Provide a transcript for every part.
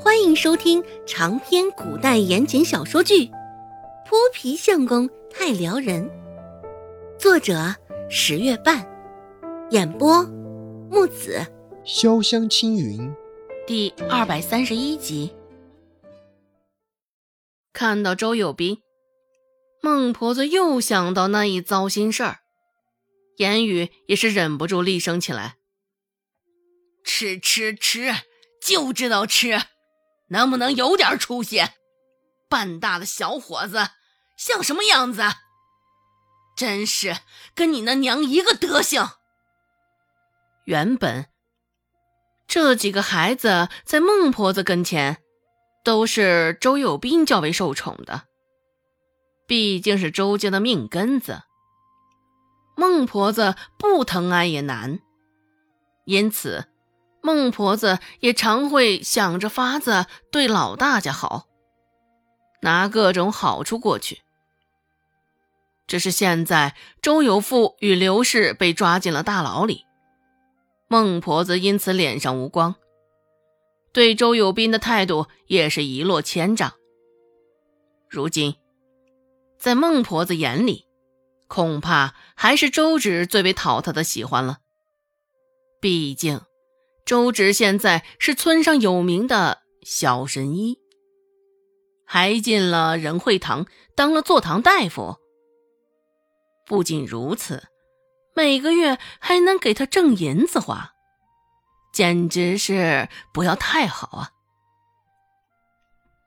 欢迎收听长篇古代言情小说剧《泼皮相公太撩人》，作者十月半，演播木子潇湘青云，第二百三十一集。看到周有斌，孟婆子又想到那一糟心事儿，言语也是忍不住厉声起来：“吃吃吃，就知道吃，能不能有点出息？半大的小伙子，像什么样子？真是跟你那娘一个德行。”原本这几个孩子在孟婆子跟前。都是周有斌较为受宠的，毕竟是周家的命根子。孟婆子不疼爱也难，因此孟婆子也常会想着法子对老大家好，拿各种好处过去。只是现在周有富与刘氏被抓进了大牢里，孟婆子因此脸上无光。对周有斌的态度也是一落千丈。如今，在孟婆子眼里，恐怕还是周芷最为讨她的喜欢了。毕竟，周芷现在是村上有名的小神医，还进了仁惠堂当了坐堂大夫。不仅如此，每个月还能给他挣银子花。简直是不要太好啊！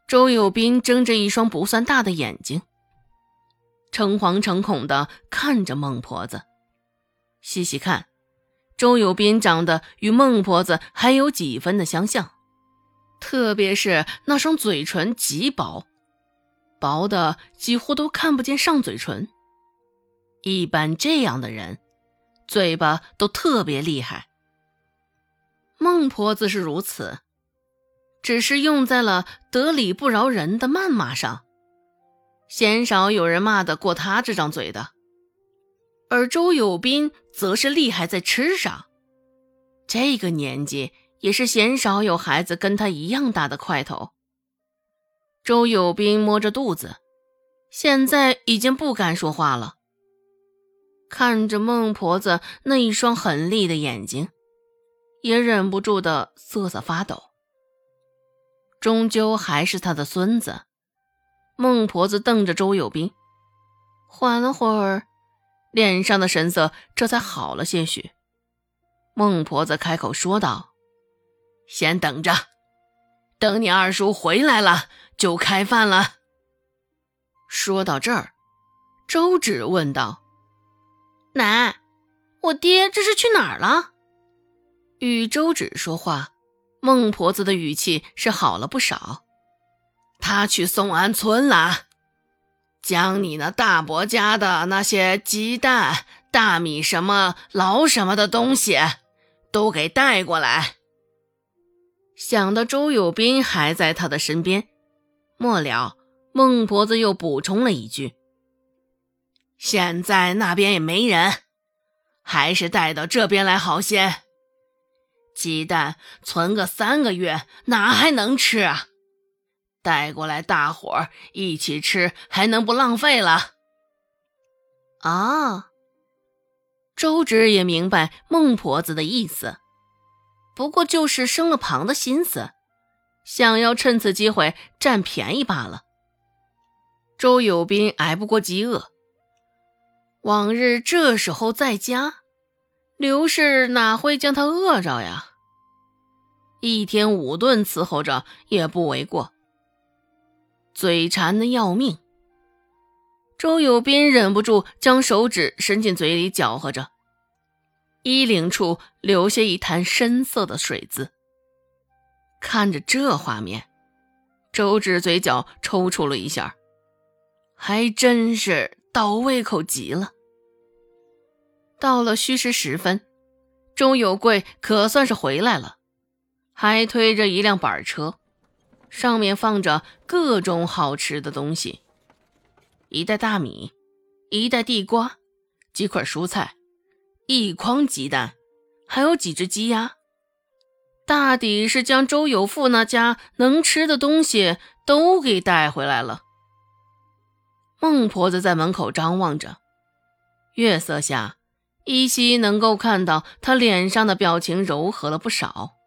周有斌睁着一双不算大的眼睛，诚惶诚恐的看着孟婆子。细细看，周有斌长得与孟婆子还有几分的相像，特别是那双嘴唇极薄，薄的几乎都看不见上嘴唇。一般这样的人，嘴巴都特别厉害。孟婆子是如此，只是用在了得理不饶人的谩骂上，鲜少有人骂得过他这张嘴的。而周有斌则是厉害在吃上，这个年纪也是鲜少有孩子跟他一样大的块头。周有斌摸着肚子，现在已经不敢说话了，看着孟婆子那一双狠厉的眼睛。也忍不住的瑟瑟发抖。终究还是他的孙子。孟婆子瞪着周有斌，缓了会儿，脸上的神色这才好了些许。孟婆子开口说道：“先等着，等你二叔回来了就开饭了。”说到这儿，周芷问道：“奶，我爹这是去哪儿了？”与周芷说话，孟婆子的语气是好了不少。他去宋安村了，将你那大伯家的那些鸡蛋、大米什么、老什么的东西都给带过来。想到周有斌还在他的身边，末了，孟婆子又补充了一句：“现在那边也没人，还是带到这边来好些。”鸡蛋存个三个月，哪还能吃啊？带过来，大伙儿一起吃，还能不浪费了？啊！周芷也明白孟婆子的意思，不过就是生了旁的心思，想要趁此机会占便宜罢了。周有斌挨不过饥饿，往日这时候在家。刘氏哪会将他饿着呀？一天五顿伺候着也不为过。嘴馋的要命，周有斌忍不住将手指伸进嘴里搅和着，衣领处留下一滩深色的水渍。看着这画面，周芷嘴角抽搐了一下，还真是倒胃口极了。到了戌时时分，周有贵可算是回来了，还推着一辆板车，上面放着各种好吃的东西：一袋大米，一袋地瓜，几块蔬菜，一筐鸡蛋，还有几只鸡鸭。大抵是将周有富那家能吃的东西都给带回来了。孟婆子在门口张望着，月色下，依稀能够看到她脸上的表情柔和了不少。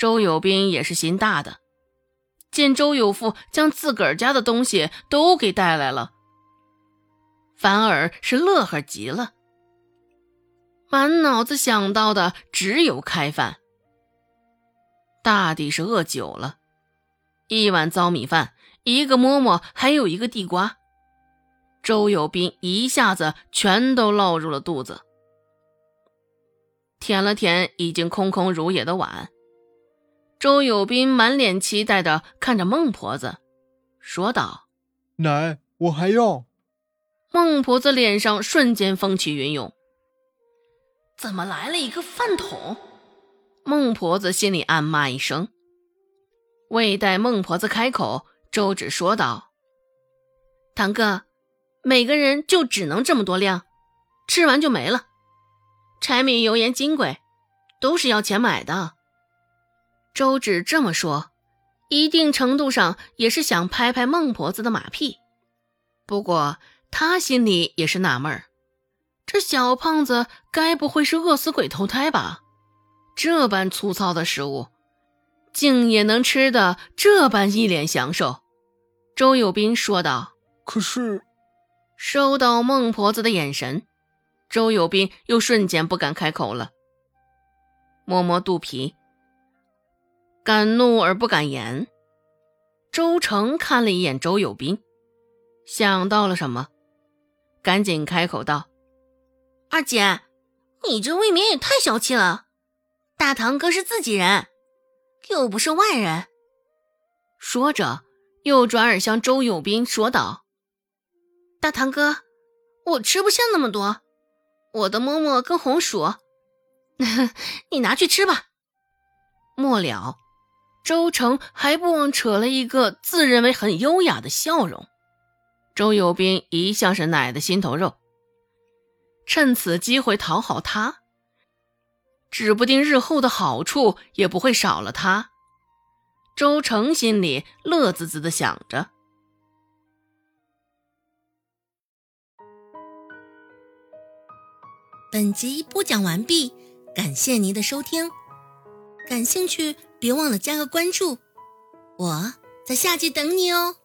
周有斌也是心大的，见周有富将自个儿家的东西都给带来了，反而是乐呵极了。满脑子想到的只有开饭，大抵是饿久了。一碗糟米饭，一个馍馍，还有一个地瓜，周有斌一下子全都落入了肚子。舔了舔已经空空如也的碗，周有斌满脸期待的看着孟婆子，说道：“奶，我还要。”孟婆子脸上瞬间风起云涌。怎么来了一个饭桶？孟婆子心里暗骂一声。未待孟婆子开口，周芷说道：“堂哥，每个人就只能这么多量，吃完就没了。柴米油盐金贵，都是要钱买的。”周芷这么说，一定程度上也是想拍拍孟婆子的马屁。不过他心里也是纳闷儿。这小胖子该不会是饿死鬼投胎吧？这般粗糙的食物，竟也能吃的这般一脸享受。周有斌说道：“可是……”收到孟婆子的眼神，周有斌又瞬间不敢开口了，摸摸肚皮，敢怒而不敢言。周成看了一眼周有斌，想到了什么，赶紧开口道。二姐，你这未免也太小气了。大堂哥是自己人，又不是外人。说着，又转而向周有斌说道：“大堂哥，我吃不下那么多，我的馍馍跟红薯，你拿去吃吧。”末了，周成还不忘扯了一个自认为很优雅的笑容。周有斌一向是奶的心头肉。趁此机会讨好他，指不定日后的好处也不会少了他。周成心里乐滋滋的想着。本集播讲完毕，感谢您的收听。感兴趣，别忘了加个关注，我在下集等你哦。